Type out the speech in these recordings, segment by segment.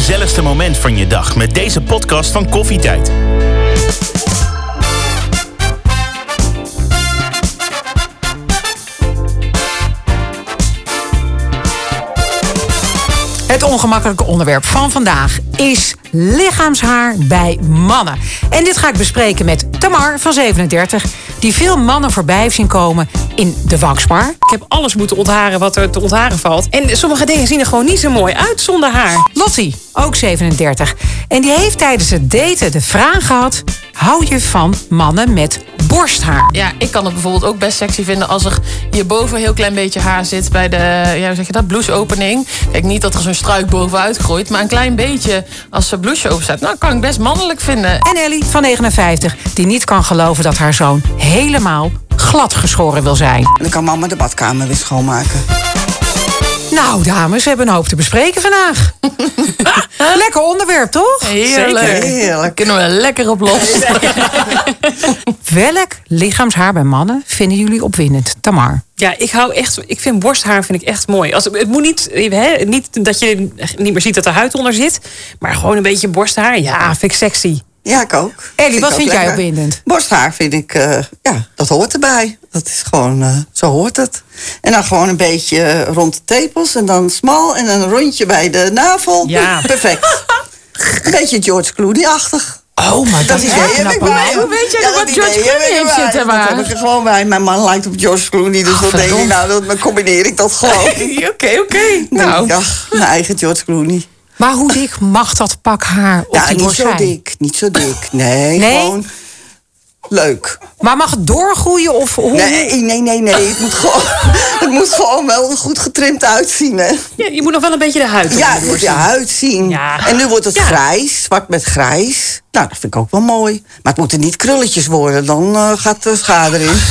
gezelligste moment van je dag met deze podcast van Koffietijd. Ongemakkelijke onderwerp van vandaag is lichaamshaar bij mannen. En dit ga ik bespreken met Tamar van 37, die veel mannen voorbij heeft zien komen in de waxbar. Ik heb alles moeten ontharen wat er te ontharen valt. En sommige dingen zien er gewoon niet zo mooi uit zonder haar. Lottie, ook 37. En die heeft tijdens het daten de vraag gehad: hou je van mannen met borsthaar? Ja, ik kan het bijvoorbeeld ook best sexy vinden als er hierboven een heel klein beetje haar zit bij de, ja, hoe zeg je dat, blouseopening. Kijk, niet dat er zo'n struik bovenuit groeit, maar een klein beetje als ze blouse open staat. Nou, kan ik best mannelijk vinden. En Ellie van 59, die niet kan geloven dat haar zoon helemaal glad geschoren wil zijn. En dan kan mama de badkamer weer schoonmaken. Nou, dames, we hebben een hoop te bespreken vandaag. Lekker onderwerp, toch? Heerlijk. Zeker, heerlijk. Kunnen we lekker op los. Welk lichaamshaar bij mannen vinden jullie opwindend? Tamar. Ja, ik hou echt. Ik vind borsthaar vind ik echt mooi. Als, het moet niet, hè, niet dat je niet meer ziet dat er huid onder zit, maar gewoon een beetje borsthaar. Ja, vind ik sexy. Ja, ik ook. Ellie, wat vind jij opwindend? Borsthaar vind ik, eh, ja, dat hoort erbij. Dat is gewoon, eh, zo hoort het. En dan gewoon een beetje rond de tepels en dan smal en dan een rondje bij de navel. Ja. Perfect. een beetje George Clooney-achtig. Oh, maar dat is heb knap. ik. Hoe weet jij Ja, nog wat dat George Clooney heeft zitten, Dat heb ik er gewoon bij. Mijn man lijkt op George Clooney, dus dan denk ik, nou, dan combineer ik dat gewoon. Oké, oké. Nou. Nou, Ja, mijn eigen George Clooney. Maar hoe dik mag dat pak haar op Ja, die niet zo dik. Niet zo dik. Nee, Nee? gewoon leuk. Maar mag het doorgroeien of hoe? Nee, nee, nee, nee. Het moet gewoon, het moet gewoon wel goed getrimd uitzien, hè? Ja, je moet nog wel een beetje de huid Ja, het erdoor moet je huid zien. Ja. En nu wordt het Ja. grijs, zwart met grijs. Nou, dat vind ik ook wel mooi. Maar het moeten niet krulletjes worden, dan eh, gaat de schade erin.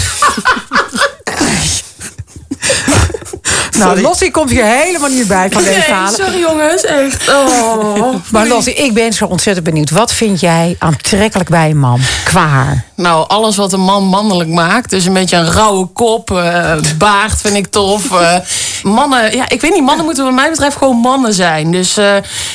nou. Lottie komt hier helemaal niet bij van deze Nee, verhalen. sorry jongens, echt. Oh. Maar Lottie, ik ben zo ontzettend benieuwd. Wat vind jij aantrekkelijk bij een man qua haar? Nou, alles wat een man mannelijk maakt. Dus een beetje een rauwe kop, eh, baard vind ik tof. eh, mannen, ja, ik weet niet, mannen moeten wat mij betreft gewoon mannen zijn. Dus eh,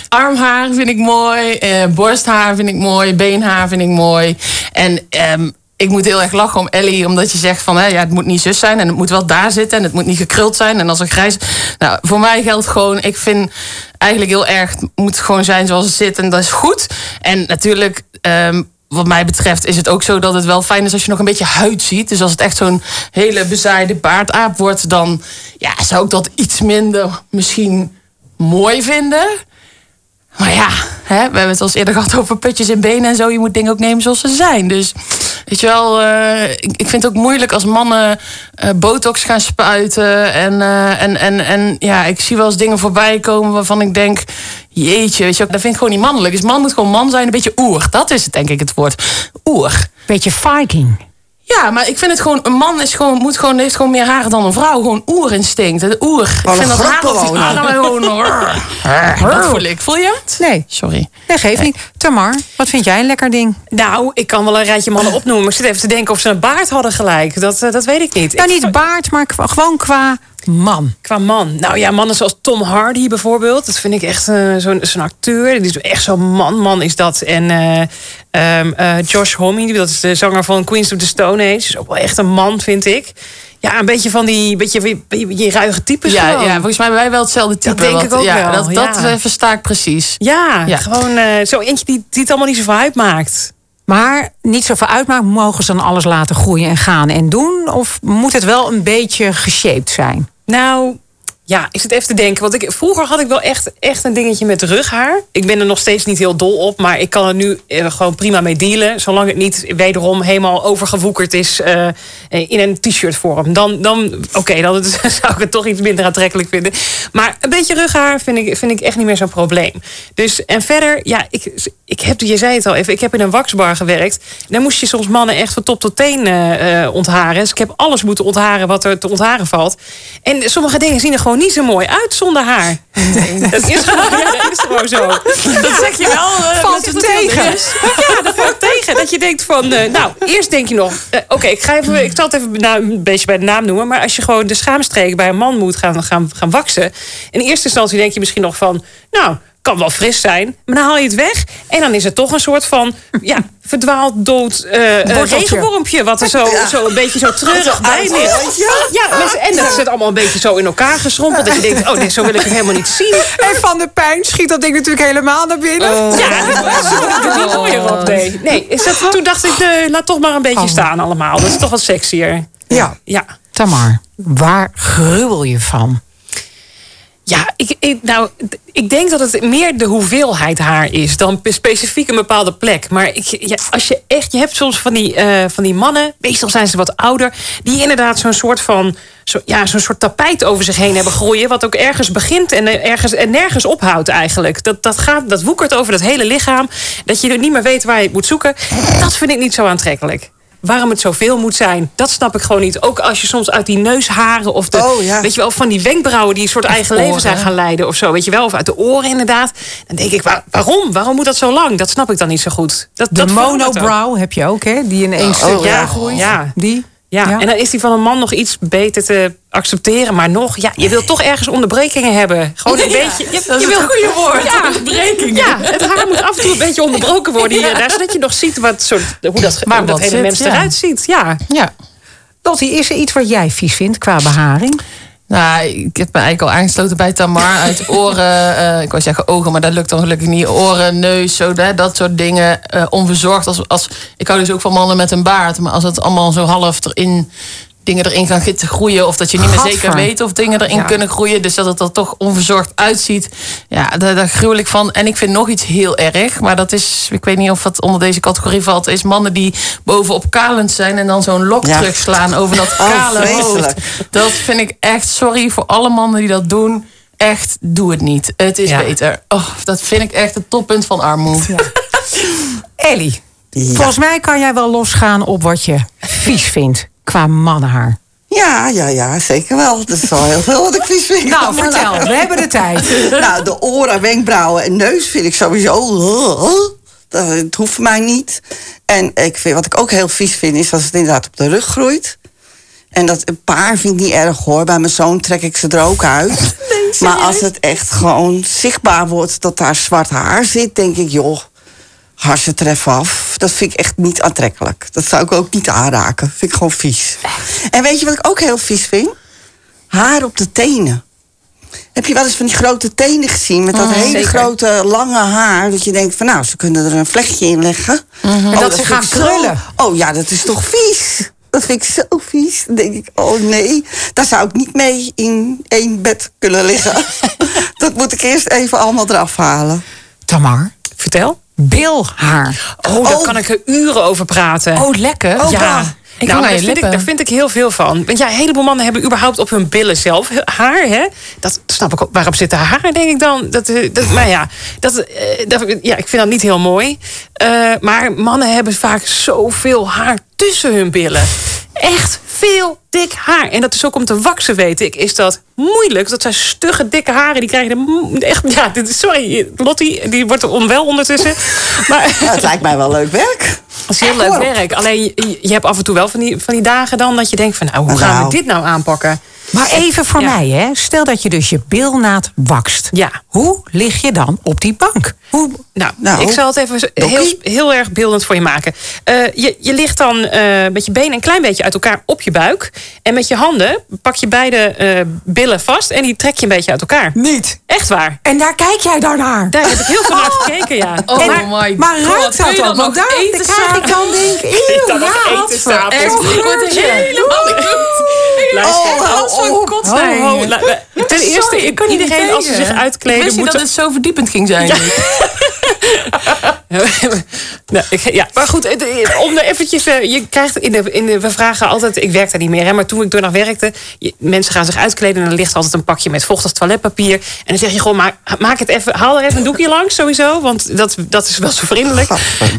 armhaar vind ik mooi, borsthaar vind ik mooi, beenhaar vind ik mooi. En ehm, ik moet heel erg lachen om Ellie, omdat je zegt van hè, ja, het moet niet zus zijn en het moet wel daar zitten en het moet niet gekruld zijn. En als een grijs. Nou, voor mij geldt gewoon, ik vind eigenlijk heel erg, het moet gewoon zijn zoals het zit en dat is goed. En natuurlijk. ehm, wat mij betreft is het ook zo dat het wel fijn is als je nog een beetje huid ziet. Dus als het echt zo'n hele bezaaide baardaap wordt, dan ja, zou ik dat iets minder misschien mooi vinden. Maar ja, hè, we hebben het al eens eerder gehad over putjes in benen en zo. Je moet dingen ook nemen zoals ze zijn. Dus weet je wel, eh, ik, ik vind het ook moeilijk als mannen eh, botox gaan spuiten. En, eh, en, en, en ja, ik zie wel eens dingen voorbij komen waarvan ik denk... Jeetje, weet je, dat vind ik gewoon niet mannelijk. Dus man moet gewoon man zijn, een beetje oer. Dat is het denk ik het woord. Oer. Beetje Viking. Ja, maar ik vind het gewoon, een man is gewoon, moet gewoon, heeft gewoon meer haar dan een vrouw. Gewoon oerinstinct. Het Oer. Ik vind dat haar op die grappenwoner. armen gewoon... Dat voel ik. Voel je het? Nee, Sorry. dat geeft niet. Tamar, wat vind jij een lekker ding? Nou, ik kan wel een rijtje mannen opnoemen. Maar ik zit even te denken of ze een baard hadden gelijk. Dat, eh, dat weet ik niet. Nou, Ik- niet baard, maar gewoon qua man. Qua man. Nou ja, mannen zoals Tom Hardy bijvoorbeeld. Dat vind ik echt eh, zo'n acteur. Die is echt zo'n man. Man is dat. En eh, ehm, eh, Josh Homme, dat is de zanger van Queens of the Stone Age. Is ook wel echt een man, vind ik. Ja, een beetje van die beetje, beetje ruige types Ja, gewoon. ja, volgens mij hebben wij wel hetzelfde type. denk ik ook ja, wel, Dat, dat ja. versta ik precies. Ja, Ja. gewoon zo eentje die, die het allemaal niet zoveel uitmaakt. Maar niet zoveel uitmaakt, mogen ze dan alles laten groeien en gaan en doen? Of moet het wel een beetje geshaped zijn? Nou, ja, ik zit even te denken. Want ik, vroeger had ik wel echt, echt een dingetje met rughaar. Ik ben er nog steeds niet heel dol op. Maar ik kan er nu eh, gewoon prima mee dealen. Zolang het niet wederom helemaal overgewoekerd is eh, in een t-shirt vorm. Dan, dan oké, dan zou ik het toch iets minder aantrekkelijk vinden. Maar een beetje rughaar vind ik, vind ik echt niet meer zo'n probleem. Dus, en verder, ja, ik, ik heb, je zei het al even, ik heb in een waxbar gewerkt. Daar moest je soms mannen echt van top tot teen eh, eh, ontharen. Dus ik heb alles moeten ontharen wat er te ontharen valt. En sommige dingen zien er gewoon niet zo mooi uit zonder haar. dat, is gewoon, ja, dat is gewoon zo. Dat zeg je wel. eh, Valt het tegen? Ja, dat valt tegen. Dat je denkt van, eh, nou, eerst denk je nog... eh, Oké, ik ga even, ik zal het even nou, een beetje bij de naam noemen. Maar als je gewoon de schaamstreken bij een man moet gaan, gaan, gaan waksen... in eerste instantie denk je misschien nog van... nou, kan wel fris zijn. Maar dan haal je het weg. En dan is het toch een soort van ja, verdwaald dood Worteltje. regenwormpje. Wat er zo, Ja. zo een beetje zo treurig bij ligt. Ja. Ja, mensen- en dat zit allemaal een beetje zo in elkaar geschrompeld. Dat je denkt, oh nee, zo wil ik het helemaal niet zien. En van de pijn schiet dat ding natuurlijk helemaal naar binnen. Ja, wil ik het niet mooier op. Nee, nee is dat, toen dacht ik, nee, laat toch maar een beetje Oh. staan allemaal. Dat is toch wat sexier. Ja. Ja. Tamar, waar gruwel je van? Ja, ik, nou, ik denk dat het meer de hoeveelheid haar is dan pe- specifiek een bepaalde plek. Maar ik, ja, als je echt, je hebt soms van die, eh, van die mannen, meestal zijn ze wat ouder, die inderdaad zo'n soort van, zo, ja, zo'n soort tapijt over zich heen hebben groeien, wat ook ergens begint en, ergens, en nergens ophoudt eigenlijk. Dat, dat, gaat, dat woekert over het hele lichaam, dat je er niet meer weet waar je het moet zoeken. Dat vind ik niet zo aantrekkelijk. Waarom het zoveel moet zijn, dat snap ik gewoon niet. Ook als je soms uit die neusharen of de, Oh, ja. weet je wel, van die wenkbrauwen die een soort eigen leven zijn gaan leiden of zo, weet je wel, of uit de oren inderdaad. Dan denk ik, waar- waarom? Waarom moet dat zo lang? Dat snap ik dan niet zo goed. Dat, De dat monobrow heb je ook, hè? Die in één stuk oh, ja. weggroeit. Ja. Die? Ja. en dan is die van een man nog iets beter te accepteren. Maar nog, ja, je wilt toch ergens onderbrekingen hebben. Gewoon een beetje. Je, Dat is je het wil goede woord. Ja. Onderbrekingen. Ja, het haar moet af en toe een beetje onderbroken worden hier en daar. Zodat je nog ziet wat soort, hoe dat, hoe dat hele zit, mens ja. eruit ziet. Ja. Ja. Lottie, is er iets wat jij vies vindt qua beharing? Nou, ik heb me eigenlijk al aangesloten bij Tamar. Uit oren, eh, ik wou zeggen ogen, maar dat lukt dan gelukkig niet. Oren, neus, zo, dat, dat soort dingen. eh, onverzorgd. Als, als, ik hou dus ook van mannen met een baard. Maar als het allemaal zo half erin dingen erin gaan zitten groeien. Of dat je niet meer Gadver. zeker weet of dingen erin Ja. kunnen groeien. Dus dat het er toch onverzorgd uitziet. Ja, daar, daar gruwel ik van. En ik vind nog iets heel erg. Maar dat is, ik weet niet of dat onder deze categorie valt. Is mannen die bovenop kalend zijn. En dan zo'n lok Ja. terugslaan over dat Oh, kale hoofd. Dat vind ik echt, sorry voor alle mannen die dat doen. Echt, doe het niet. Het is Ja. beter. Oh, dat vind ik echt het toppunt van armoede. Ellie, Ja. volgens mij kan jij wel losgaan op wat je vies vindt qua mannenhaar. Ja, ja, ja, zeker wel. Dat is wel heel veel wat ik vies vind. Nou, vertel, we hebben de tijd. Nou, de oren, wenkbrauwen en neus vind ik sowieso... Dat het hoeft mij niet. En ik vind, wat ik ook heel vies vind, is als het inderdaad op de rug groeit. En dat een paar vind ik niet erg hoor. Bij mijn zoon trek ik ze er ook uit. maar als het echt gewoon zichtbaar wordt dat daar zwart haar zit, denk ik, joh, hars het even af. Dat vind ik echt niet aantrekkelijk. Dat zou ik ook niet aanraken. Vind ik gewoon vies. En weet je wat ik ook heel vies vind? Haar op de tenen. Heb je wel eens van die grote tenen gezien met dat hele zeker. grote lange haar? Dat je denkt van nou, ze kunnen er een vlechtje in leggen. En Oh, dat ze gaan zo- krullen. Oh ja, dat is toch vies? Dat vind ik zo vies. Dan denk ik, oh nee, daar zou ik niet mee in één bed kunnen liggen. dat moet ik eerst even allemaal eraf halen. Tamar, Vertel. Bilhaar. Oh, daar Oh. kan ik er uren over praten. Oh, lekker. Oh, ja. Ik nou, daar, je vind ik, daar vind ik heel veel van. Want ja, een heleboel mannen hebben überhaupt op hun billen zelf haar. Hè? Dat snap ik ook. Waarop zit de haar, denk ik dan? Dat, eh, dat, maar ja, dat, eh, dat, ja, ik vind dat niet heel mooi. Eh, maar mannen hebben vaak zoveel haar tussen hun billen. Echt veel dik haar. En dat is ook om te waksen, weet ik, is dat moeilijk. Dat zijn stugge, dikke haren. Die krijgen de, echt, ja, dit is, sorry, Lottie, die wordt er onwel ondertussen. Maar Nou, het lijkt mij wel leuk werk. dat is heel leuk werk. Alleen je, je hebt af en toe wel van die, van die dagen dan dat je denkt van nou, hoe gaan we Nou. dit nou aanpakken? Maar even voor Ja. mij, hè. Stel dat je dus je bilnaad wakst. Ja. Hoe lig je dan op die bank? Hoe... Nou, Nou, ik zal het even heel, heel erg beeldend voor je maken. Eh, je, je ligt dan eh, met je benen een klein beetje uit elkaar op je buik. En met je handen pak je beide eh, billen vast en die trek je een beetje uit elkaar. Niet. Echt waar. En daar kijk jij dan naar. Daar heb ik heel veel naar gekeken, ja. Oh En- my Maar god. ruikt dat dan? Want daar krijg ik dan denk ik, eeuw, ja, eten staan? Echt, ik word helemaal Luister. Oh, hou la- la- ten eerste, ik kan niet iedereen als ze zich uitkleden... Ik wist niet moet dat het zo verdiepend ging zijn. nou, ik, ja, maar goed, om er eventjes, eh, je krijgt in de, in de, we vragen altijd, ik werk daar niet meer, hè, maar toen ik nog werkte, je- mensen gaan zich uitkleden en er ligt altijd een pakje met vochtig toiletpapier. En dan zeg je gewoon, maak, maak het even, haal er even een doekje langs sowieso, want dat, dat is wel zo vriendelijk.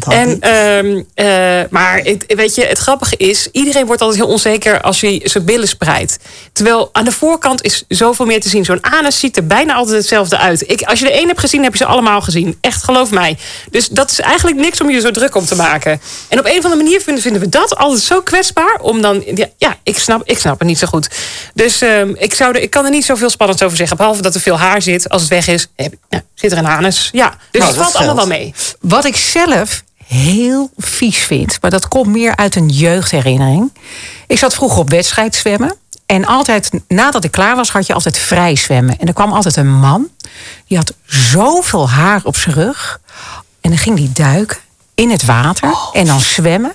En, ehm, eh, maar het, weet je, het grappige is, iedereen wordt altijd heel onzeker als je zijn billen spreidt. Terwijl aan de voorkant is zoveel meer te zien. Zo'n anus ziet er bijna altijd hetzelfde uit. Ik, als je er één hebt gezien, heb je ze allemaal gezien. Echt, geloof mij. Dus dat dat is eigenlijk niks om je zo druk om te maken. En op een of andere manier vinden, vinden we dat altijd zo kwetsbaar. Om dan, ja, ja ik, snap, ik snap het niet zo goed. Dus ehm, ik, zou er, ik kan er niet zoveel spannends over zeggen. Behalve dat er veel haar zit. Als het weg is, heb, nou, zit er een anus. Ja, dus Nou, het dat valt allemaal wel mee. Wat ik zelf heel vies vind, maar dat komt meer uit een jeugdherinnering. Ik zat vroeger op wedstrijd zwemmen. En altijd, nadat ik klaar was, had je altijd vrij zwemmen. En er kwam altijd een man, die had zoveel haar op zijn rug. En dan ging die duiken in het water en dan zwemmen.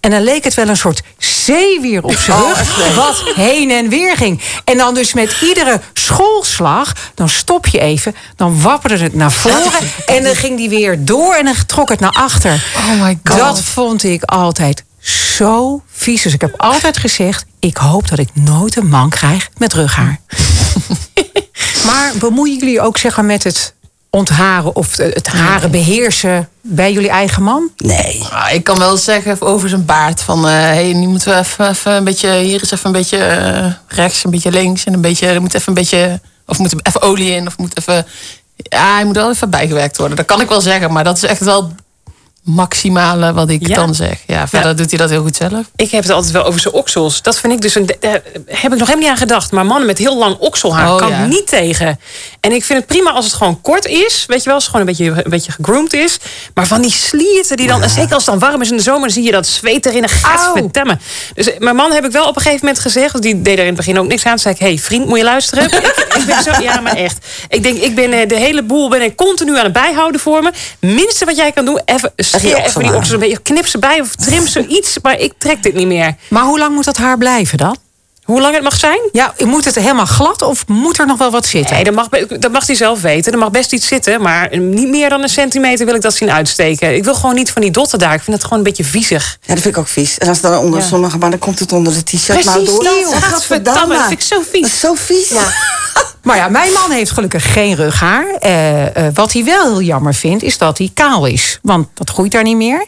En dan leek het wel een soort zeewier op zijn rug, wat heen en weer ging. En dan dus met iedere schoolslag, dan stop je even, dan wapperde het naar voren. En dan ging die weer door en dan trok het naar achter. Oh my god. Dat vond ik altijd zo vies. Dus ik heb altijd gezegd, ik hoop dat ik nooit een man krijg met rughaar. maar bemoeien jullie ook zeg maar, met het ontharen of het haren beheersen bij jullie eigen man? Nee. Ah, ik kan wel zeggen over zijn baard van... eh hey, nu moeten we even, even een beetje... Hier is even een beetje eh, rechts, een beetje links. En een beetje... Er moet even een beetje... Of moet er even olie in. Of moet even... Ja, hij moet wel even bijgewerkt worden. Dat kan ik wel zeggen. Maar dat is echt wel maximale wat ik Ja. dan zeg. Ja, verder doet hij dat heel goed zelf. Ik heb het altijd wel over zijn oksels. Dat vind ik dus een. Daar heb ik nog helemaal niet aan gedacht. Maar mannen met heel lang okselhaar Oh, kan ja. niet tegen. En ik vind het prima als het gewoon kort is. Weet je wel, als het gewoon een beetje, een beetje gegroomd is. Maar van die slierten die dan. en Zeker als het dan warm is in de zomer, dan zie je dat zweet erin. En vertemmen. Dus mijn man heb ik wel op een gegeven moment gezegd. want Die deed er in het begin ook niks aan. Toen zei ik: hey, vriend, moet je luisteren? ik, ik ben zo, ja, maar echt. Ik denk, ik ben eh, de hele boel ben ik continu aan het bijhouden voor me. Minste wat jij kan doen, even scheer even die oksels een beetje. Knip ze bij of trim ze iets. Maar ik trek dit niet meer. Maar hoe lang moet dat haar blijven dan? Hoe lang het mag zijn? Ja, moet het helemaal glad of moet er nog wel wat zitten? Nee, dat mag, dat mag hij zelf weten. Er mag best iets zitten, maar niet meer dan een centimeter wil ik dat zien uitsteken. Ik wil gewoon niet van die dotten daar. Ik vind het gewoon een beetje viezig. Ja, dat vind ik ook vies. En als het dan onder Ja. sommige, maar dan komt het onder de t-shirt maar door. Gadverdamme. gadverdamme, dat vind ik zo Dat vies. is zo vies. Maar ja, mijn man heeft gelukkig geen rughaar. Eh, eh, wat hij wel heel jammer vindt, is dat hij kaal is. Want dat groeit daar niet meer.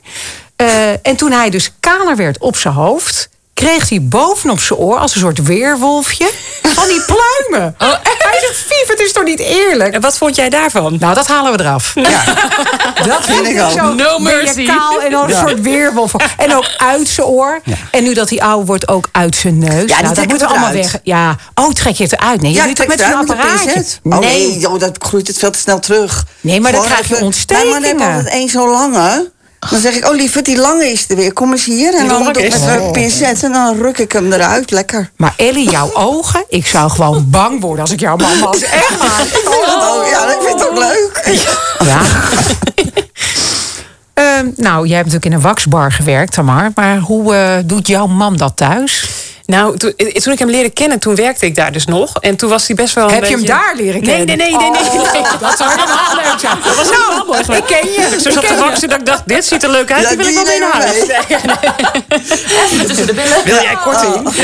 Eh, en toen hij dus kaler werd op zijn hoofd... kreeg hij bovenop zijn oor als een soort weerwolfje... van die pluimen. Hij zegt, Vief, het is toch niet eerlijk? En wat vond jij daarvan? Nou, dat halen we eraf. Ja. Dat vind ik ook. zo. No je mercy. kaal en dan een Ja. soort weerwolf. En ook uit zijn oor. En nu dat hij ouder wordt, ook uit zijn neus. die nou, dat trekken moeten we allemaal weg. Ja, oh, trek je het eruit? Nee, je Ja, doet het met een apparaatje. Oh nee, joh, dat groeit het veel te snel terug. Nee, maar dan Gewoon krijg je even- Mijn man heeft ontstekingen. altijd één zo lange. Dan zeg ik, oh lieverd, die lange is er weer. Kom eens hier. En dan doe ik met een pincet en dan ruk ik hem eruit. Lekker. Maar Ellie, jouw ogen, ik zou gewoon bang worden als ik jouw man was. Echt waar. Oh, ja, dat vind ik ook leuk. Ja. Ehm, nou, jij hebt natuurlijk in een waxbar gewerkt, Tamar. Maar hoe eh, doet jouw man dat thuis? Nou, toen, toen ik hem leerde kennen, toen werkte ik daar dus nog. En toen was hij best wel een Heb je hem daar leren kennen? nee, nee, nee. nee, nee. Oh, dat zou helemaal leuk zijn. Dat was helemaal mooi geweest. Ik ken je. Zo ik zat te waksen dat ik dacht, dit ziet er leuk uit. Ja, die wil ik wel mee naar. Tussen de billen. Wil jij korting?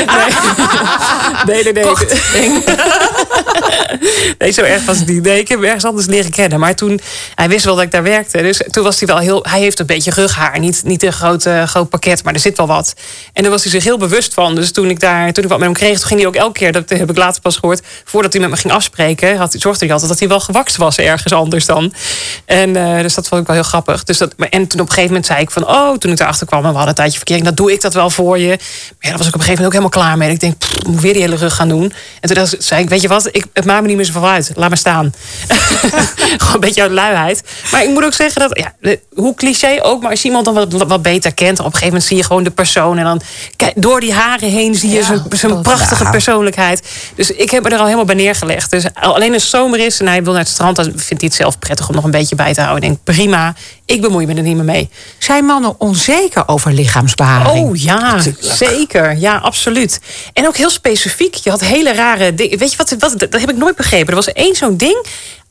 Nee, nee, nee. nee. Nee, zo erg was het niet. Nee, ik heb hem ergens anders leren kennen. Maar toen, hij wist wel dat ik daar werkte. Dus toen was hij wel heel, hij heeft een beetje rughaar. Niet, niet een groot, groot pakket, maar er zit wel wat. En daar was hij zich heel bewust van. Dus toen ik daar, toen ik wat met hem kreeg, toen ging hij ook elke keer, dat heb ik later pas gehoord, voordat hij met me ging afspreken, had, zorgde hij altijd dat hij wel gewakst was ergens anders dan. En eh, dus dat vond ik wel heel grappig. Dus dat, maar- en toen op een gegeven moment zei ik van, oh, toen ik erachter kwam en we hadden een tijdje verkering, dat doe ik dat wel voor je. Maar ja, was ik op een gegeven moment ook helemaal klaar mee. Ik denk, pff, moet weer die hele rug gaan doen. En toen zei ik, weet je wat, ik, het maakt me niet meer zoveel uit. Laat maar staan. Gewoon een beetje uit luiheid. Maar ik moet ook zeggen dat, ja, hoe cliché ook, maar als iemand dan wat, wat beter kent, op een gegeven moment zie je gewoon de persoon. En dan door die haren heen zie je zijn, zijn prachtige persoonlijkheid. Dus ik heb me er al helemaal bij neergelegd. Dus alleen als het zomer is en hij wil naar het strand, dan vindt hij het zelf prettig om nog een beetje bij te houden. Ik denk, prima, ik bemoei me er niet meer mee. Zijn mannen onzeker over lichaamsbeharing? Oh ja, zeker. Ja, absoluut. En ook heel specifiek. Je had hele rare dingen. Weet je wat, wat? Dat heb ik nooit begrepen. Er was één zo'n ding.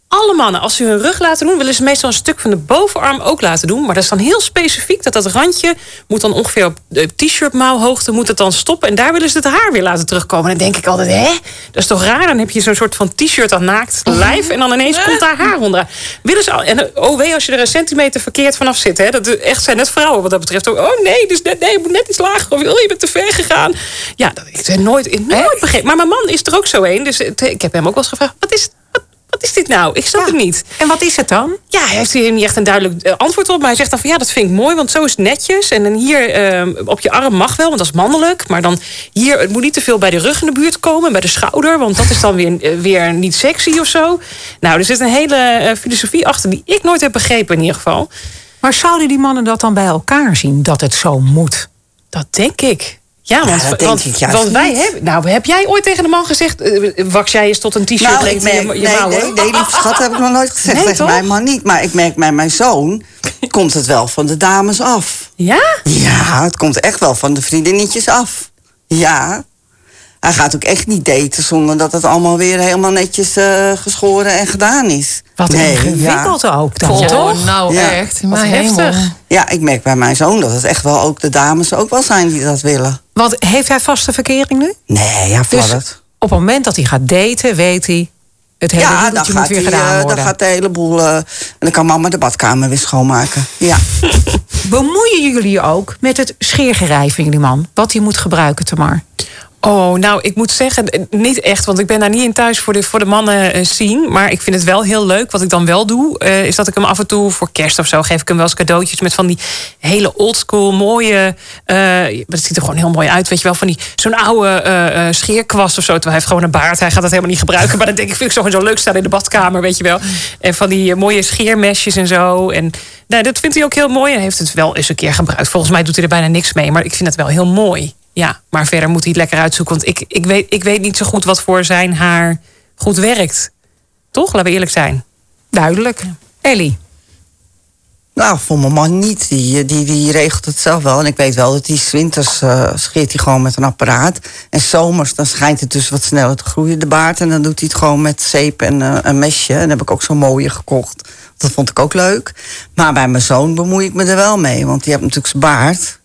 Alle mannen, als ze hun rug laten doen, willen ze meestal een stuk van de bovenarm ook laten doen. Maar dat is dan heel specifiek dat dat randje moet dan ongeveer op de t-shirt mouwhoogte moet het dan stoppen. En daar willen ze het haar weer laten terugkomen. En dan denk ik altijd, hè? Dat is toch raar? Dan heb je zo'n soort van t-shirt aan naakt lijf en dan ineens komt daar haar onder. Willen ze al, en oh wee, als je er een centimeter verkeerd vanaf zit, hè? Dat echt zijn net vrouwen wat dat betreft. Oh nee, dus net, nee, je moet net iets lager. Of oh, je bent te ver gegaan. Ja, dat, ik ben nooit, nooit begrepen. Maar mijn man is er ook zo een. Dus het- ik heb hem ook wel eens gevraagd, wat is, wat is dit nou? Ik snap Ja. het niet. En wat is het dan? Ja, hij heeft hier niet echt een duidelijk eh, antwoord op. Maar hij zegt dan van ja, dat vind ik mooi, want zo is het netjes. En dan hier eh, op je arm mag wel, want dat is mannelijk. Maar dan hier, het moet niet te veel bij de rug in de buurt komen, bij de schouder. Want dat is dan weer, eh, weer niet sexy of zo. Nou, er zit een hele eh, filosofie achter die ik nooit heb begrepen in ieder geval. Maar zouden die mannen dat dan bij elkaar zien, dat het zo moet? Dat denk ik. Ja, want, want, ik juist want wij hebben. Nou, heb jij ooit tegen de man gezegd. eh, wax jij eens tot een t-shirt Nou, ik lengte merk, je, nee, je nee, nee, lieve schat, heb ik nog nooit gezegd Nee, tegen toch? mijn man niet. Maar ik merk bij mijn zoon, komt het wel van de dames af. Ja? Ja, het komt echt wel van de vriendinnetjes af. Ja. Hij gaat ook echt niet daten zonder dat het allemaal weer helemaal netjes eh, geschoren en gedaan is. Wat Nee, ingewikkeld ook dan, toch? nou Ja. echt. Wat hemel. heftig. Ja. ja, ik merk bij mijn zoon dat het echt wel ook de dames ook wel zijn die dat willen. Want heeft hij vaste verkering nu? Nee, ja, Dus het. op het moment dat hij gaat daten, weet hij... het hele Ja, dan moet gaat, weer gedaan eh, worden. dan gaat de hele boel... eh, en dan kan mama de badkamer weer schoonmaken. Ja. Bemoeien jullie je ook met het scheergerij van jullie man? Wat hij moet gebruiken, Tamar? Oh, nou, ik moet zeggen, eh, niet echt, want ik ben daar niet in thuis voor de, voor de mannen eh, zien. Maar ik vind het wel heel leuk. Wat ik dan wel doe, eh, is dat ik hem af en toe voor kerst of zo geef ik hem wel eens cadeautjes met van die hele oldschool mooie. eh het ziet er gewoon heel mooi uit, weet je wel, van die zo'n oude eh, scheerkwast of zo. Terwijl hij heeft gewoon een baard, hij gaat dat helemaal niet gebruiken. Maar dan denk ik, vind ik zo, zo leuk staan in de badkamer, weet je wel. En van die mooie scheermesjes en zo. En nou, dat vindt hij ook heel mooi. En heeft het wel eens een keer gebruikt. Volgens mij doet hij er bijna niks mee, maar ik vind het wel heel mooi. Ja, maar verder moet hij het lekker uitzoeken. Want ik, ik, weet, ik weet niet zo goed wat voor zijn haar goed werkt. Toch? Laten we eerlijk zijn. Duidelijk. Ellie, Nou, voor mijn man niet. Die, die, die regelt het zelf wel. En ik weet wel dat hij 's winters eh, scheert hij gewoon met een apparaat. En zomers dan schijnt het dus wat sneller te groeien, de baard. En dan doet hij het gewoon met zeep en eh, een mesje. En dan heb ik ook zo'n mooie gekocht. Dat vond ik ook leuk. Maar bij mijn zoon bemoei ik me er wel mee. Want die heeft natuurlijk zijn baard.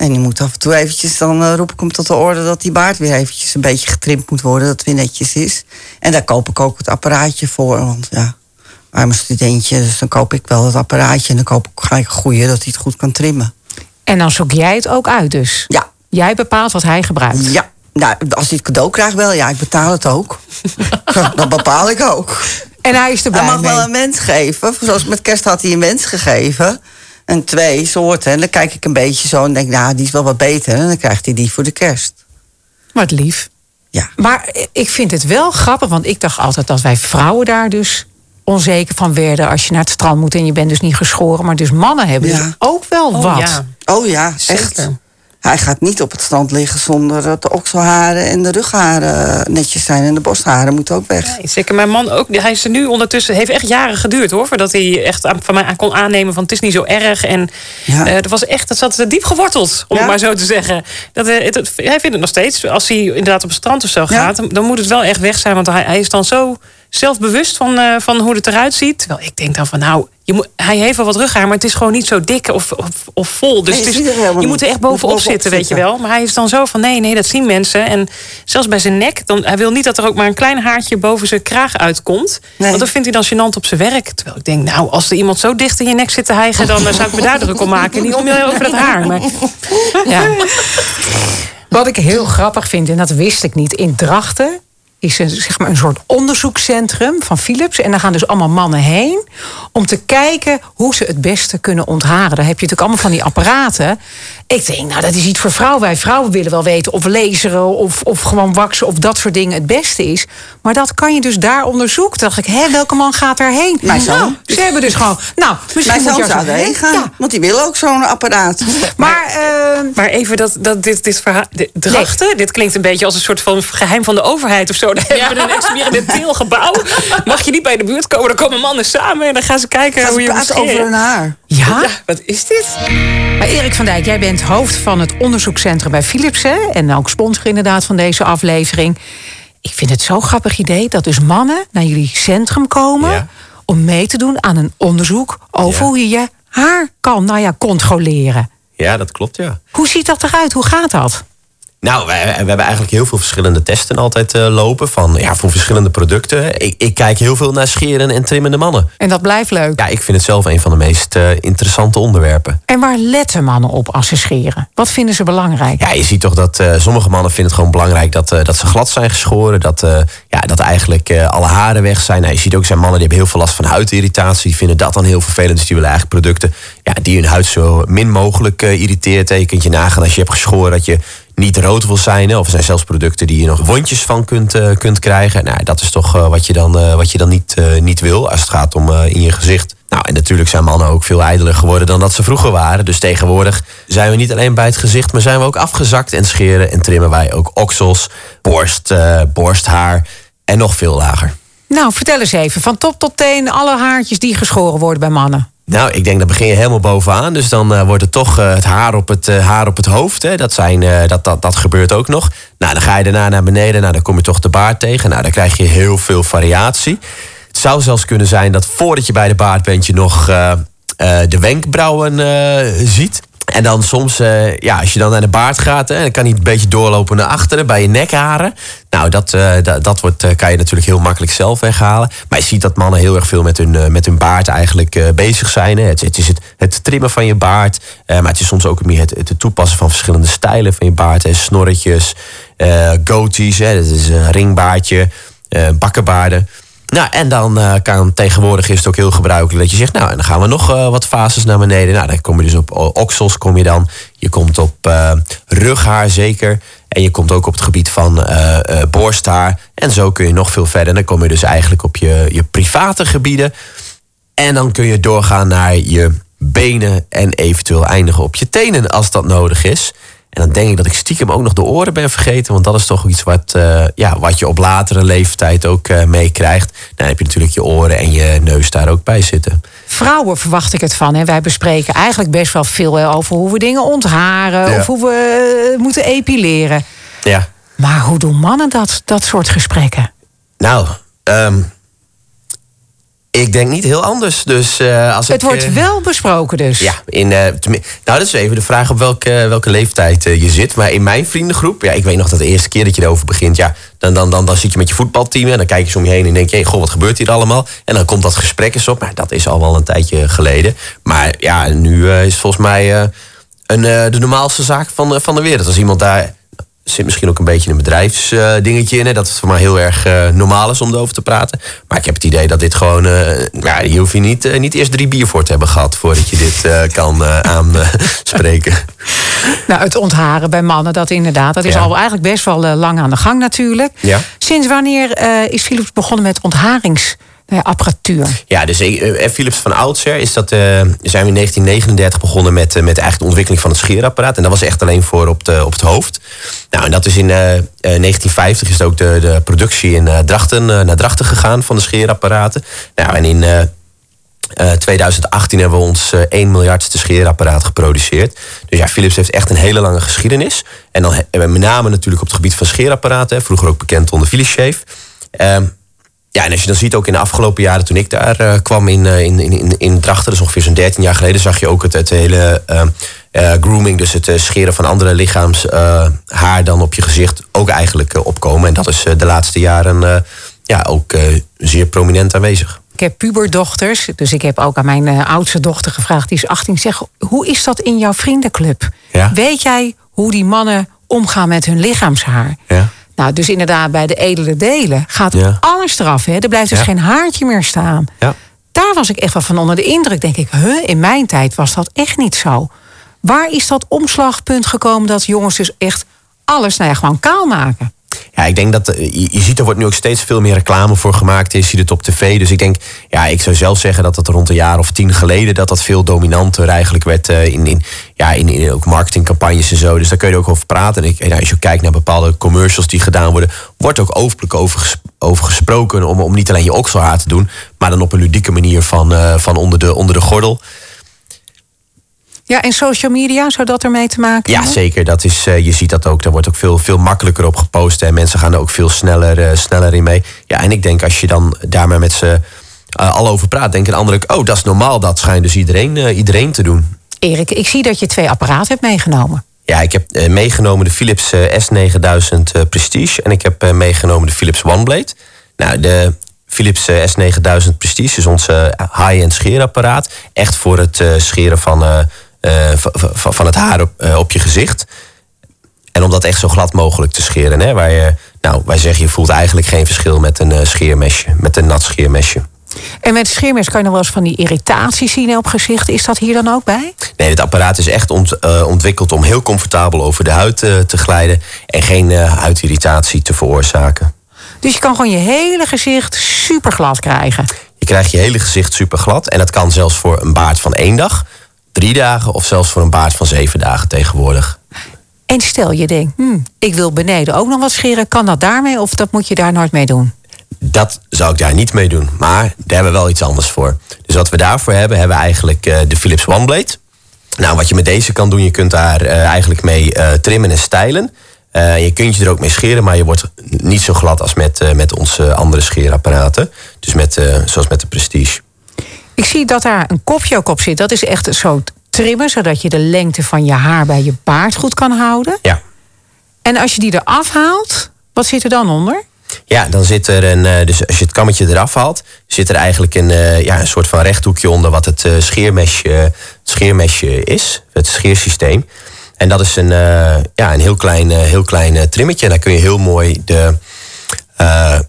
En die moet af en toe eventjes, dan eh, roep ik hem tot de orde... dat die baard weer eventjes een beetje getrimd moet worden. Dat het weer netjes is. En daar koop ik ook het apparaatje voor. Want ja, arme studentje. Dus dan koop ik wel het apparaatje. En dan koop ik gelijk een goeie, dat hij het goed kan trimmen. en dan zoek jij het ook uit dus? Ja, Jij bepaalt wat hij gebruikt. ja. Nou, als hij het cadeau krijgt wel, ja, ik betaal het ook. dat bepaal ik ook. En hij is er Hij mag mee. wel een wens geven. Zoals met kerst had hij een wens gegeven. En twee soorten. En dan kijk ik een beetje zo en denk, nou, die is wel wat beter. En dan krijgt hij die voor de kerst. Wat lief. Ja. Maar ik vind het wel grappig, want ik dacht altijd dat wij vrouwen daar dus onzeker van werden als je naar het strand moet en je bent dus niet geschoren. Maar dus mannen hebben Ja. dus ook wel Oh, wat. ja. Oh ja, echt. Hij gaat niet op het strand liggen zonder dat de okselharen en de rugharen netjes zijn. En de borstharen moeten ook weg. Nee, zeker mijn man ook. Hij is er nu ondertussen. heeft echt jaren geduurd hoor. Voordat hij echt aan- van mij aan kon aannemen van het is niet zo erg. En Ja. eh, dat was echt, dat zat diep geworteld, om Ja? het maar zo te zeggen. Dat, eh, het, het- hij vindt het nog steeds. Als hij inderdaad op het strand of zo Ja. gaat, dan- dan moet het wel echt weg zijn. Want hij, hij is dan zo zelfbewust van, eh, van hoe het eruit ziet. Terwijl ik denk dan van nou, je moet, hij heeft wel wat rughaar, maar het is gewoon niet zo dik of, of, of vol. Dus Nee, het je je moet er echt bovenop zitten, weet je wel. Maar hij is dan zo van nee, nee, dat zien mensen. En zelfs bij zijn nek, dan, hij wil niet dat er ook maar een klein haartje boven zijn kraag uitkomt. Nee. Want dat vindt hij dan gênant op zijn werk. Terwijl ik denk, nou, als er iemand zo dicht in je nek zit te hijgen, dan eh, zou ik me daar druk om maken. Niet om je over dat haar. Maar, ja. Wat ik heel grappig vind, en dat wist ik niet, in Drachten is een, zeg maar een soort onderzoekscentrum van Philips. En daar gaan dus allemaal mannen heen om te kijken hoe ze het beste kunnen ontharen. Daar heb je natuurlijk allemaal van die apparaten. Ik denk, nou, dat is iets voor vrouwen. Wij vrouwen willen wel weten of laseren of, of gewoon waksen of dat soort dingen het beste is. Maar dat kan je dus daar onderzoeken. Toen dacht ik, hé, welke man gaat daarheen? Mijn zoon. Nou, ze hebben dus gewoon, nou, misschien Mijn moet zoon je zou erheen gaan, Ja, want die wil ook zo'n apparaat. maar, eh, maar even dat, dat dit, dit verhaal. Drachten, dit klinkt een beetje als een soort van geheim van de overheid of zo. Daar hebben we een experimenteel gebouw. Mag je niet bij de buurt komen, dan komen mannen samen en dan gaan ze kijken Gaan hoe ze je praten over hun haar. ja, Ja, wat is dit? Maar Erik van Dijk, jij bent hoofd van het onderzoekscentrum bij Philips. Hè? En ook sponsor inderdaad van deze aflevering. Ik vind het zo'n grappig idee dat dus mannen naar jullie centrum komen... Ja. om mee te doen aan een onderzoek over Ja. hoe je je haar kan nou ja, controleren. Ja, dat klopt, ja. Hoe ziet dat eruit? Hoe gaat dat? Nou, we, we hebben eigenlijk heel veel verschillende testen altijd eh, lopen. Van, ja, voor verschillende producten. Ik, ik kijk heel veel naar scheren en trimmende mannen. En dat blijft leuk. Ja, ik vind het zelf een van de meest eh, interessante onderwerpen. En waar letten mannen op als ze scheren? Wat vinden ze belangrijk? Ja, je ziet toch dat eh, sommige mannen vinden het gewoon belangrijk dat, dat ze glad zijn geschoren. Dat, ja, dat eigenlijk alle haren weg zijn. Nou, je ziet ook zijn mannen die hebben heel veel last van huidirritatie. Die vinden dat dan heel vervelend. Dus die willen eigenlijk producten ja, die hun huid zo min mogelijk irriteert. Je kunt je nagaan als je hebt geschoren dat je niet rood wil zijn. Of er zijn zelfs producten die je nog wondjes van kunt, eh, kunt krijgen. Nou, dat is toch eh, wat je dan, eh, wat je dan niet, niet wil als het gaat om in je gezicht. Nou, en natuurlijk zijn mannen ook veel ijdeler geworden dan dat ze vroeger waren. Dus tegenwoordig zijn we niet alleen bij het gezicht, maar zijn we ook afgezakt en scheren en trimmen wij ook oksels, borst, borsthaar en nog veel lager. Nou, vertel eens even. Van top tot teen alle haartjes die geschoren worden bij mannen. Nou, ik denk dat begin je helemaal bovenaan. Dus dan eh, wordt het toch eh, het, haar op het eh, haar op het hoofd. Hè. Dat, zijn, dat, dat, dat gebeurt ook nog. Nou, dan ga je daarna naar beneden. Nou, dan kom je toch de baard tegen. Nou, dan krijg je heel veel variatie. Het zou zelfs kunnen zijn dat voordat je bij de baard bent... je nog de wenkbrauwen ziet. En dan soms, eh, ja, als je dan naar de baard gaat... Hè, dan kan hij een beetje doorlopen naar achteren bij je nekharen. Nou, dat, eh, dat, wordt, eh, kan je natuurlijk heel makkelijk zelf weghalen. Maar je ziet dat mannen heel erg veel met hun, met hun baard eigenlijk bezig zijn. Hè. Het, het is het, het trimmen van je baard. maar het is soms ook meer het, het toepassen van verschillende stijlen van je baard. Snorretjes, goatees, hè, dat is een ringbaardje, bakkenbaarden. Nou, en dan eh, kan tegenwoordig is het ook heel gebruikelijk dat je zegt, nou, en dan gaan we nog eh, wat fases naar beneden. Nou, dan kom je dus op oksels, kom je dan. Je komt op eh, rughaar zeker. En je komt ook op het gebied van borsthaar. En zo kun je nog veel verder. En dan kom je dus eigenlijk op je, je private gebieden. En dan kun je doorgaan naar je benen en eventueel eindigen op je tenen als dat nodig is. En dan denk ik dat ik stiekem ook nog de oren ben vergeten. Want dat is toch iets wat, eh, ja, wat je op latere leeftijd ook eh, meekrijgt. Dan heb je natuurlijk je oren en je neus daar ook bij zitten. Vrouwen verwacht ik het van. Hè. Wij bespreken eigenlijk best wel veel hè, over hoe we dingen ontharen. Ja. Of hoe we eh, moeten epileren. Ja. Maar hoe doen mannen dat, dat soort gesprekken? Nou, ehm, ik denk niet heel anders. Dus eh, als Het ik, wordt eh, wel besproken dus. Ja, in, eh, nou, dat is even de vraag op welke, welke leeftijd je zit. Maar in mijn vriendengroep, ja, ik weet nog dat de eerste keer dat je erover begint, ja, dan, dan, dan, dan zit je met je voetbalteam en dan kijk je om je heen en denk je, hey, goh, wat gebeurt hier allemaal? En dan komt dat gesprek eens op. Maar dat is al wel een tijdje geleden. Maar ja, nu is het volgens mij een, de normaalste zaak van, van de wereld. Als iemand daar zit misschien ook een beetje een bedrijfsdingetje in. Hè, dat het voor mij heel erg eh, normaal is om erover te praten. Maar ik heb het idee dat dit gewoon... eh ja, hier hoef je niet, eh, niet eerst drie bier voor te hebben gehad... voordat je dit kan aanspreken. Nou, het ontharen bij mannen, dat inderdaad. Dat is Ja. al eigenlijk best wel lang aan de gang natuurlijk. Ja. Sinds wanneer is Philips begonnen met ontharingsapparatuur? Ja, dus eh, Philips van oudsher is dat, eh, zijn we in 1939 begonnen met, eh, met eigenlijk de ontwikkeling van het scheerapparaat. En dat was echt alleen voor op, de, op het hoofd. Nou, en dat is in eh, eh, 1950 is ook de, de productie in Drachten, naar Drachten gegaan van de scheerapparaten. Nou, en in eh, eh, 2018 hebben we ons eh 1 miljardste scheerapparaat geproduceerd. Dus ja, Philips heeft echt een hele lange geschiedenis. En dan met name natuurlijk op het gebied van scheerapparaten. Vroeger ook bekend onder Philips Shave. Ehm, ja, en als je dan ziet ook in de afgelopen jaren toen ik daar eh, kwam in, eh, in, in, in, in Drachten, is ongeveer zo'n 13 jaar geleden, zag je ook het, het hele eh, eh, grooming, dus het scheren van andere lichaams eh, haar dan op je gezicht ook eigenlijk opkomen. En dat is de laatste jaren ja, ook zeer prominent aanwezig. Ik heb puberdochters, dus ik heb ook aan mijn oudste dochter gevraagd, die is 18. Zeg, hoe is dat in jouw vriendenclub? Ja. Weet jij hoe die mannen omgaan met hun lichaamshaar? Ja. Nou, dus inderdaad, bij de edele delen gaat Ja. alles eraf. Hè? Er blijft dus Ja. geen haartje meer staan. Ja. Daar was ik echt wel van onder de indruk. Denk ik, huh, in mijn tijd was dat echt niet zo. Waar is dat omslagpunt gekomen dat jongens dus echt alles, nou ja, gewoon kaal maken? Ja, ik denk dat eh, je, ziet er wordt nu ook steeds veel meer reclame voor gemaakt. Je ziet het op tv. Dus ik denk, ja, ik zou zelf zeggen dat het rond een jaar of tien geleden dat dat veel dominanter eigenlijk werd eh, in, in, ja, in, in ook marketingcampagnes en zo. Dus daar kun je ook over praten. En ik, als je kijkt naar bepaalde commercials die gedaan worden, wordt ook openlijk over, over gesproken om, om niet alleen je okselhaar te doen, maar dan op een ludieke manier van, eh, van onder, de, onder de gordel. Ja, en social media, zou dat ermee te maken Ja, hebben? zeker. Dat is, eh, je ziet dat ook. Daar wordt ook veel, veel makkelijker op gepost. En mensen gaan er ook veel sneller, eh, sneller in mee. Ja, en ik denk als je dan daar maar met ze eh, al over praat, denken de anderen ook... oh, dat is normaal. Dat schijnt dus iedereen, iedereen te doen. Erik, ik zie dat je twee apparaten hebt meegenomen. Ja, ik heb meegenomen de Philips eh, S9000 eh, Prestige. En ik heb meegenomen de Philips OneBlade. Nou, de Philips eh, S9000 Prestige is ons high-end scheerapparaat. Echt voor het scheren van, van het haar op, eh, op je gezicht. En om dat echt zo glad mogelijk te scheren. Hè, waar je, nou, wij zeggen, je voelt eigenlijk geen verschil met een eh, scheermesje. Met een nat scheermesje. En met scheermes kan je nog wel eens van die irritatie zien op gezicht. Is dat hier dan ook bij? Nee, het apparaat is echt ont- eh, ontwikkeld om heel comfortabel over de huid eh, te glijden. En geen eh, huidirritatie te veroorzaken. Dus je kan gewoon je hele gezicht super glad krijgen. Je krijgt je hele gezicht super glad. En dat kan zelfs voor een baard van één dag, drie dagen of zelfs voor een baard van zeven dagen tegenwoordig. En stel je denkt, hmm, ik wil beneden ook nog wat scheren. Kan dat daarmee of dat moet je daar nooit mee doen? Dat zou ik daar niet mee doen. Maar daar hebben we wel iets anders voor. Dus wat we daarvoor hebben, hebben we eigenlijk eh, de Philips OneBlade. Nou, wat je met deze kan doen, je kunt daar eh, eigenlijk mee eh, trimmen en stylen. Eh, je kunt je er ook mee scheren, maar je wordt niet zo glad als met, met onze andere scheerapparaten. Dus met, zoals met de Prestige. Ik zie dat daar een kopje ook op zit. Dat is echt zo trimmen, zodat je de lengte van je haar bij je baard goed kan houden. Ja. En als je die eraf haalt, wat zit er dan onder? Ja, dan zit er een. eh, Dus als je het kammetje eraf haalt, zit er eigenlijk een, eh, ja, een soort van rechthoekje onder wat het eh, scheermesje, het scheermesje is, het scheersysteem. En dat is een, ja, een heel klein, heel klein trimmetje. En daar kun je heel mooi de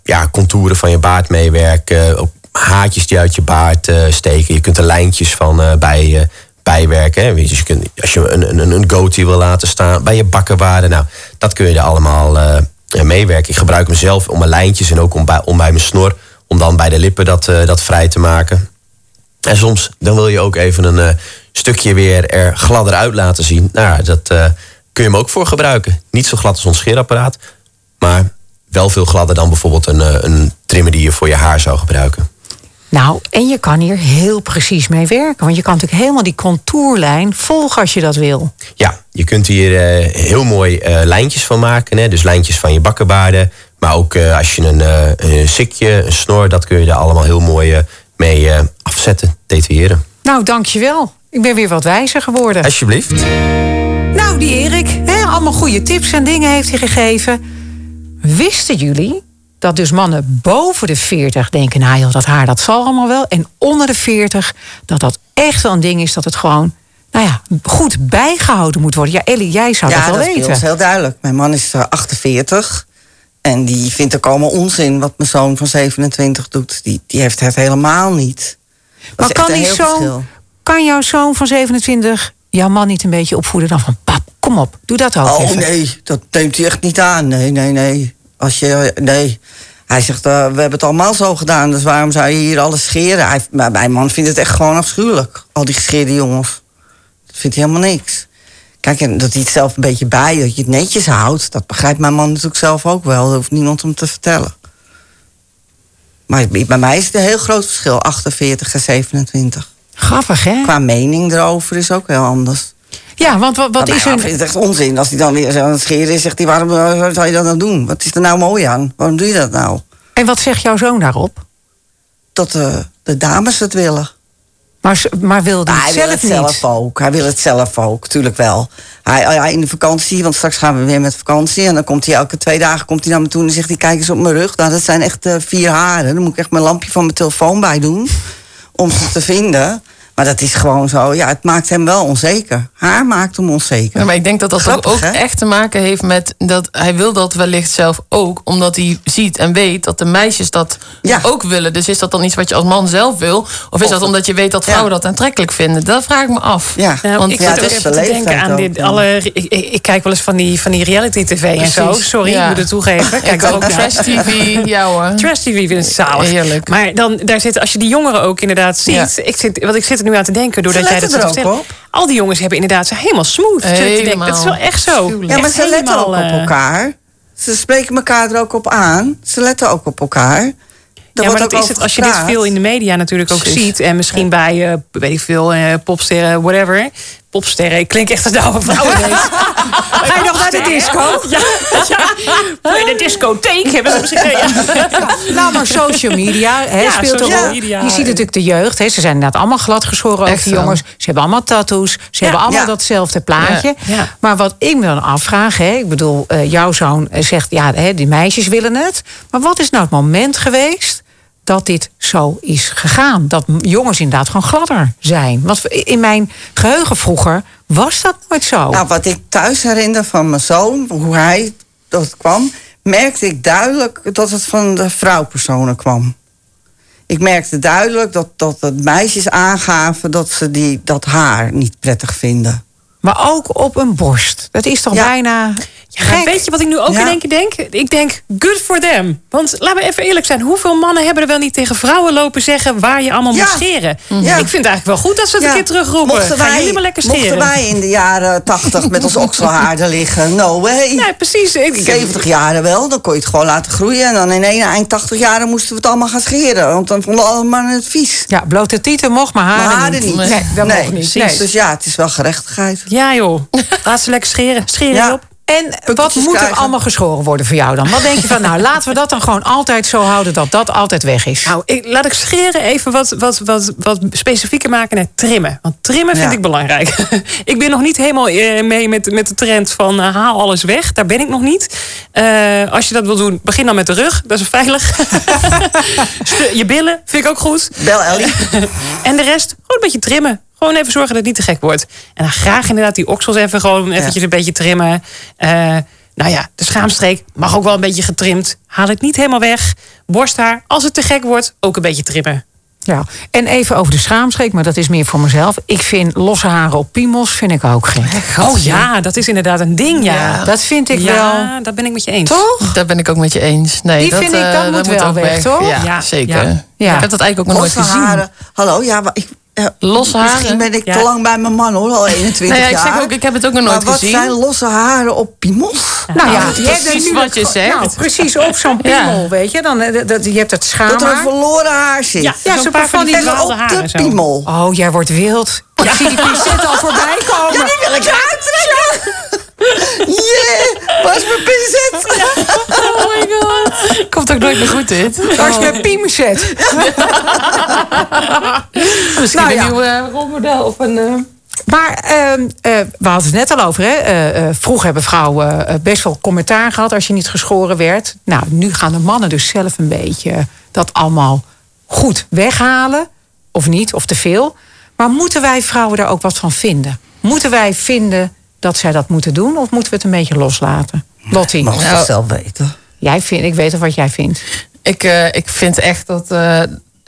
ja, contouren van je baard meewerken. Op haartjes die uit je baard eh, steken. Je kunt er lijntjes van eh, bij, eh, bijwerken. Hè. Dus je kunt, als je een, een, een goatee wil laten staan bij je bakkenbaarden. Nou, dat kun je er allemaal meewerken. Ik gebruik hem zelf om mijn lijntjes en ook om bij, om bij mijn snor. Om dan bij de lippen dat, dat vrij te maken. En soms dan wil je ook even een stukje weer er gladder uit laten zien. Nou, dat kun je hem ook voor gebruiken. Niet zo glad als ons scheerapparaat. Maar wel veel gladder dan bijvoorbeeld een, een trimmer die je voor je haar zou gebruiken. Nou, en je kan hier heel precies mee werken. Want je kan natuurlijk helemaal die contourlijn volgen als je dat wil. Ja, je kunt hier eh, heel mooi eh, lijntjes van maken. Hè? Dus lijntjes van je bakkenbaarden. Maar ook eh, als je een, een sikje, een snor, dat kun je er allemaal heel mooi mee afzetten, detailleren. Nou, dankjewel. Ik ben weer wat wijzer geworden. Alsjeblieft. Nou, die Erik, hè, allemaal goede tips en dingen heeft hij gegeven. Wisten jullie dat dus mannen boven de 40 denken... nou joh, dat haar, dat zal allemaal wel. En onder de 40, dat dat echt wel een ding is... dat het gewoon, nou ja, goed bijgehouden moet worden. Ja, Ellie, jij zou ja, dat wel dat is bij weten. ons heel duidelijk. Mijn man is eh, 48. En die vindt ook allemaal onzin wat mijn zoon van 27 doet. Die, die heeft het helemaal niet. Dat Maar is kan, die zoon, kan jouw zoon van 27 jouw man niet een beetje opvoeden dan van... pap, kom op, doe dat ook Oh even. nee, dat neemt hij echt niet aan. Nee, nee, nee. Als je, nee. Hij zegt, eh, we hebben het allemaal zo gedaan, dus waarom zou je hier alles scheren? Hij, maar mijn man vindt het echt gewoon afschuwelijk. Al die gescheerde jongens. Dat vindt hij helemaal niks. Kijk, en dat hij het zelf een beetje bij, dat je het netjes houdt... dat begrijpt mijn man natuurlijk zelf ook wel. Dat hoeft niemand hem te vertellen. Maar bij mij is het een heel groot verschil, 48 en 27. Grappig, hè? Qua mening erover is ook heel anders. Ja, want wat, wat Maar is er... vindt het echt onzin. Als hij dan weer zo aan het scheren is, zegt hij... waarom eh, zou je dat nou doen? Wat is er nou mooi aan? Waarom doe je dat nou? En wat zegt jouw zoon daarop? Dat eh, de dames het willen. Maar, maar wilde Maar hij hij wil het niet? zelf ook. Hij wil het zelf ook, tuurlijk wel. Hij, hij- in de vakantie, want straks gaan we weer met vakantie... en dan komt hij elke twee dagen komt hij naar me toe... en zegt hij, kijk eens op mijn rug. Nou, dat zijn echt eh, vier haren. Dan moet ik echt mijn lampje van mijn telefoon bij doen... om ze te vinden. Maar dat is gewoon zo. Ja, het maakt hem wel onzeker. Haar maakt hem onzeker. Ja, maar ik denk dat dat ook, Grappig, ook hè? echt te maken heeft met dat hij wil dat wellicht zelf ook, omdat hij ziet en weet dat de meisjes dat Ja. ook willen. Dus is dat dan iets wat je als man zelf wil? Of is dat omdat je weet dat vrouwen Ja. dat aantrekkelijk vinden? Dat vraag ik me af. Ja. Want ik ja, zit het ook even te denken aan dit, alle... Ik, kijk wel eens van die, van die reality-tv en zo. Sorry, ja. ik moet het toegeven. Ik Kijk ook trash TV, ja hoor. Trash TV vind ik zalig. Heerlijk. Maar dan, daar zitten, als je die jongeren ook inderdaad ziet... Ja. Ik zit, want ik zit er nu aan te denken, doordat jij dat ook vertellen. Al die jongens hebben inderdaad ze helemaal smooth. Helemaal. Dat is wel echt zo. Ja, maar Echt ze letten ook op eh, elkaar. Ze spreken elkaar er ook op aan. Ze letten ook op elkaar. Ja, maar dat is het als je dit veel in de media natuurlijk ook Precies. ziet. En misschien bij, eh, weet ik veel, eh popsterren, whatever. Popsterren. Ik klink echt als een oude vrouw ineens. Ga je nog naar de disco? Ja, ja. Voor de discotheek hebben ze misschien... Ja. Nou, maar social media hè, Ja, speelt social een media. rol. Je ziet natuurlijk de jeugd. Hè, ze zijn inderdaad allemaal gladgeschoren, ook Echt die jongens. Ze hebben allemaal tattoos. Ze hebben allemaal Ja. datzelfde plaatje. Ja. Ja. Maar wat ik me dan afvraag... Hè, ik bedoel, eh, jouw zoon eh, zegt... ja, hè, die meisjes willen het. Maar wat is nou het moment geweest... dat dit zo is gegaan? Dat jongens inderdaad gewoon gladder zijn. Want in mijn geheugen vroeger was dat nooit zo. Nou, wat ik thuis herinner van mijn zoon, hoe hij dat kwam, merkte ik duidelijk dat het van de vrouwpersonen kwam. Ik merkte duidelijk dat, dat de meisjes aangaven dat ze die, dat haar niet prettig vinden. Maar ook op een borst. Dat is toch Ja. bijna Ja, weet je wat ik nu ook Ja. in één keer denk? Ik denk, good for them. Want laten we even eerlijk zijn. Hoeveel mannen hebben er wel niet tegen vrouwen lopen zeggen... waar je allemaal Ja. moet scheren? Ja. Ik vind het eigenlijk wel goed dat ze het een keer terugroepen. Mochten Gaan wij, jullie maar lekker scheren. mochten wij in de jaren tachtig met ons okselhaar er liggen? No way. Nee, precies. Ik, ik- 70 jaren wel, dan kon je het gewoon laten groeien. En dan in één eind 80 jaren moesten we het allemaal gaan scheren. Want dan vonden alle mannen het vies. Ja, blote tieten mocht, maar haren, Maar haren niet. Nee, dat Nee, mocht niet. precies. Nee. Dus ja, het is wel gerechtigheid. Ja joh, laat ze lekker scheren. Scheren op. En wat moet er allemaal geschoren worden voor jou dan? Wat denk je van, nou, laten we dat dan gewoon altijd zo houden... dat dat altijd weg is? Nou, ik, laat ik scheren even wat, wat, wat, wat specifieker maken naar trimmen. Want trimmen vind Ja. ik belangrijk. ik ben nog niet helemaal eh, mee met, met de trend van eh, haal alles weg. Daar ben ik nog niet. Eh, als je dat wil doen, begin dan met de rug. Dat is veilig. Je billen vind ik ook goed. Bel Ellie. En de rest, gewoon een beetje trimmen. Gewoon even zorgen dat het niet te gek wordt. En dan graag inderdaad die oksels even gewoon eventjes een beetje trimmen. Eh, nou ja, de schaamstreek mag ook wel een beetje getrimd. Haal het niet helemaal weg. Borsthaar, als het te gek wordt, ook een beetje trimmen. Ja. En even over de schaamstreek, maar dat is meer voor mezelf. Ik vind losse haren op piemels vind ik ook gek. Oh ja, dat is inderdaad een ding, ja. Dat vind ik ja, wel... dat ben ik met je eens. Toch? Daar ben ik ook met je eens. Nee, Die dat, vind ik, eh, dat moet wel ook weg, toch? Ja, Ja, zeker. ja. Ja. Ik heb dat eigenlijk ook nog nooit gezien. haren. Hallo, ja, maar ik, ja, Losse Misschien haren? ben ik Ja. te lang bij mijn man hoor, al 21 Nee, ja, ik jaar. zeg ook, ik heb het ook nog nooit maar wat gezien. zijn losse haren op piemels? Nou ja, is je hebt precies nu wat je zegt. Nou, precies op zo'n Ja. piemel, weet je. Dan, eh, dat, je hebt het Dat er een verloren haar zit. Ja, Ja, zo'n paar van die op haren de zo. piemel. Oh, jij wordt wild. Ik zie die pincet al voorbij komen. Ja, die wil ik eruit trekken. Yeah, waar is mijn pincet? Oh my god. Komt ook nooit meer goed dit. Waar is mijn piemezet? Misschien Nou ja. een nieuw eh, rolmodel of een... eh, Maar ehm, eh, we hadden het net al over. Hè? Vroeger hebben vrouwen best wel commentaar gehad als je niet geschoren werd. Nou, nu gaan de mannen dus zelf een beetje dat allemaal goed weghalen. Of niet, of te veel. Maar moeten wij vrouwen daar ook wat van vinden? Moeten wij vinden dat zij dat moeten doen? Of moeten we het een beetje loslaten? Lottie, Mag Nou. zelf weten. jij vindt, ik weet al wat jij vindt. Ik, eh, ik vind echt dat eh,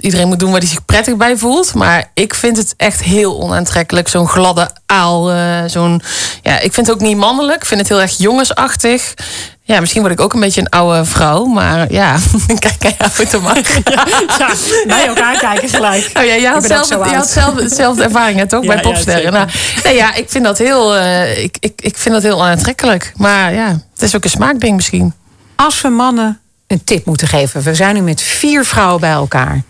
iedereen moet doen waar hij zich prettig bij voelt. Maar ik vind het echt heel onaantrekkelijk. Zo'n gladde aal. eh, zo'n, ja, ik vind het ook niet mannelijk. Ik vind het heel erg jongensachtig. Ja, misschien word ik ook een beetje een oude vrouw. Maar ja, kijk, kijk, automatisch. Ja, bij elkaar kijken gelijk. Oh ja, je had, zelf, je had zelf dezelfde ervaring, hè, toch? Ja, bij ja, popsterren. nou, nee, ja, ik vind dat heel, eh, ik, ik, ik vind dat heel onaantrekkelijk. Maar ja, het is ook een smaakding misschien. Als we mannen een tip moeten geven. We zijn nu met vier vrouwen bij elkaar.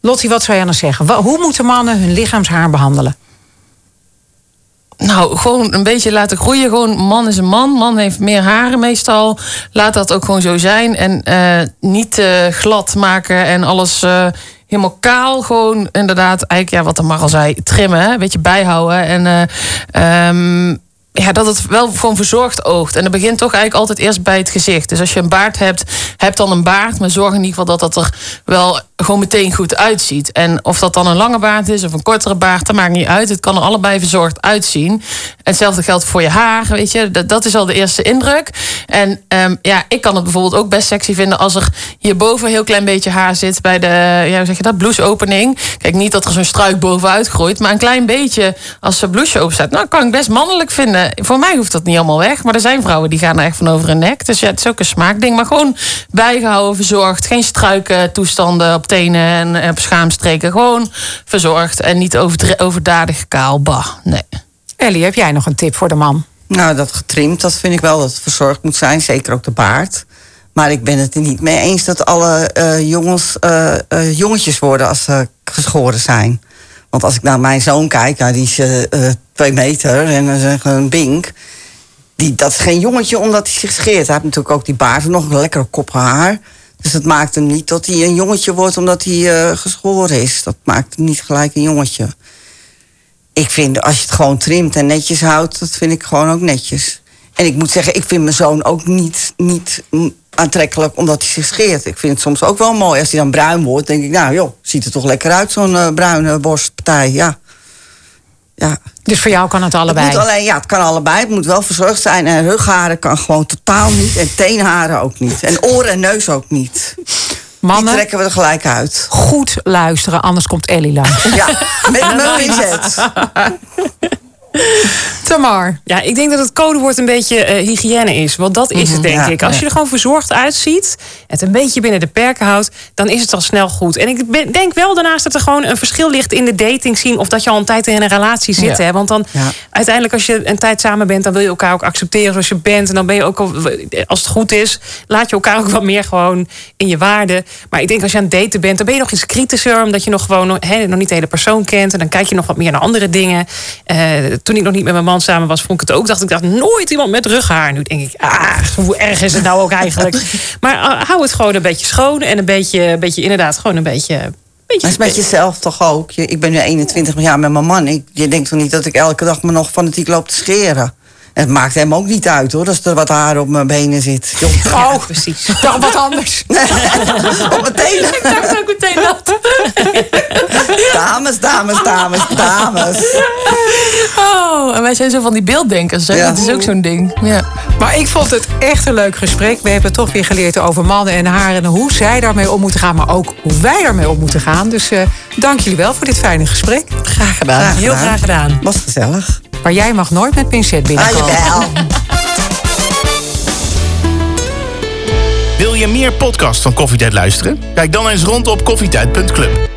Lottie, wat zou jij dan zeggen? Hoe moeten mannen hun lichaamshaar behandelen? Nou, gewoon een beetje laten groeien. Gewoon, man is een man. Man heeft meer haren meestal. Laat dat ook gewoon zo zijn. En eh, niet eh, glad maken en alles eh, helemaal kaal. Gewoon inderdaad, eigenlijk ja, wat de Mar al zei, trimmen. Een beetje bijhouden. En eh, ehm, ja, dat het wel gewoon verzorgd oogt. En dat begint toch eigenlijk altijd eerst bij het gezicht. Dus als je een baard hebt, heb dan een baard. Maar zorg in ieder geval dat dat er wel gewoon meteen goed uitziet. En of dat dan een lange baard is of een kortere baard, dat maakt niet uit. Het kan er allebei verzorgd uitzien. En hetzelfde geldt voor je haar, weet je. Dat, dat is al de eerste indruk. En ehm, ja, ik kan het bijvoorbeeld ook best sexy vinden... als er hierboven een heel klein beetje haar zit bij de, ja, zeg je dat, blouseopening. Kijk, niet dat er zo'n struik bovenuit groeit... maar een klein beetje als ze blouseje staat. Nou, kan ik best mannelijk vinden. Voor mij hoeft dat niet allemaal weg. Maar er zijn vrouwen die gaan er echt van over hun nek. Dus ja, het is ook een smaakding. Maar gewoon bijgehouden, verzorgd. Geen struiken toestanden op tenen en eh, op schaamstreken. Gewoon verzorgd en niet overdadig kaal. Bah, nee. Ellie, heb jij nog een tip voor de man? Nou, dat getrimd, dat vind ik wel dat het verzorgd moet zijn. Zeker ook de baard. Maar ik ben het er niet mee eens dat alle eh, jongens eh, eh, jongetjes worden als ze geschoren zijn. Want als ik naar mijn zoon kijk, nou, die is eh, eh, twee meter en echt een bink. Die, dat is geen jongetje omdat hij zich scheert. Hij heeft natuurlijk ook die baard nog een lekkere kop haar. Dus dat maakt hem niet dat hij een jongetje wordt omdat hij eh, geschoren is. Dat maakt hem niet gelijk een jongetje. Ik vind, als je het gewoon trimt en netjes houdt, dat vind ik gewoon ook netjes. En ik moet zeggen, ik vind mijn zoon ook niet, niet aantrekkelijk omdat hij zich scheert. Ik vind het soms ook wel mooi. Als hij dan bruin wordt, denk ik, nou joh, ziet er toch lekker uit, zo'n eh, bruine borstpartij. Ja. Ja. Dus voor jou kan het allebei. Het moet alleen, ja, het kan allebei. Het moet wel verzorgd zijn. En rugharen kan gewoon totaal niet. En teenharen ook niet. En oren en neus ook niet. Die Mannen, trekken we er gelijk uit. goed luisteren, anders komt Ellie langs. Ja, met mijn pincet. Tamar. Ja, ik denk dat het codewoord een beetje eh, hygiëne is. Want dat is het, denk Ja, ik. Als je er gewoon verzorgd uitziet... het een beetje binnen de perken houdt... dan is het al snel goed. En ik ben- denk wel daarnaast dat er gewoon een verschil ligt... in de dating zien of dat je al een tijd in een relatie zit. Ja. Hè? Want dan uiteindelijk als je een tijd samen bent... dan wil je elkaar ook accepteren zoals je bent. En dan ben je ook al... Als het goed is, laat je elkaar ook wat meer gewoon in je waarde. Maar ik denk als je aan het daten bent... dan ben je nog iets kritischer... omdat je nog gewoon hè, nog niet de hele persoon kent. En dan kijk je nog wat meer naar andere dingen. Eh, toen ik nog niet met mijn man samen was, vond ik het ook. Dacht ik dacht nooit iemand met rughaar. Nu denk ik, ah, hoe erg is het nou ook eigenlijk? maar eh, hou het gewoon een beetje schoon en een beetje, een beetje inderdaad gewoon een beetje. Maar beetje het is met jezelf toch ook. Je- Ik ben nu 21 jaar met mijn man. Ik, je denkt toch niet dat ik elke dag me nog fanatiek loop te scheren? Het maakt hem ook niet uit hoor, als er wat haar op mijn benen zit. Joh. Ja, precies. Toch wat anders. op mijn tenen. Ik dacht ook meteen dat. Dames, dames, dames, dames. Oh, en wij zijn zo van die beelddenkers. Hè? Ja. Dat is ook zo'n ding. Ja. Maar ik vond het echt een leuk gesprek. We hebben toch weer geleerd over mannen en haar... en hoe zij daarmee om moeten gaan, maar ook hoe wij daarmee om moeten gaan. Dus eh, dank jullie wel voor dit fijne gesprek. Graag gedaan. Graag Heel graag gedaan. Was gezellig. Maar jij mag nooit met pincet Ah, binnenkomen. jawel. Wil je meer podcasts van Koffietijd luisteren? Kijk dan eens rond op koffietijd.club.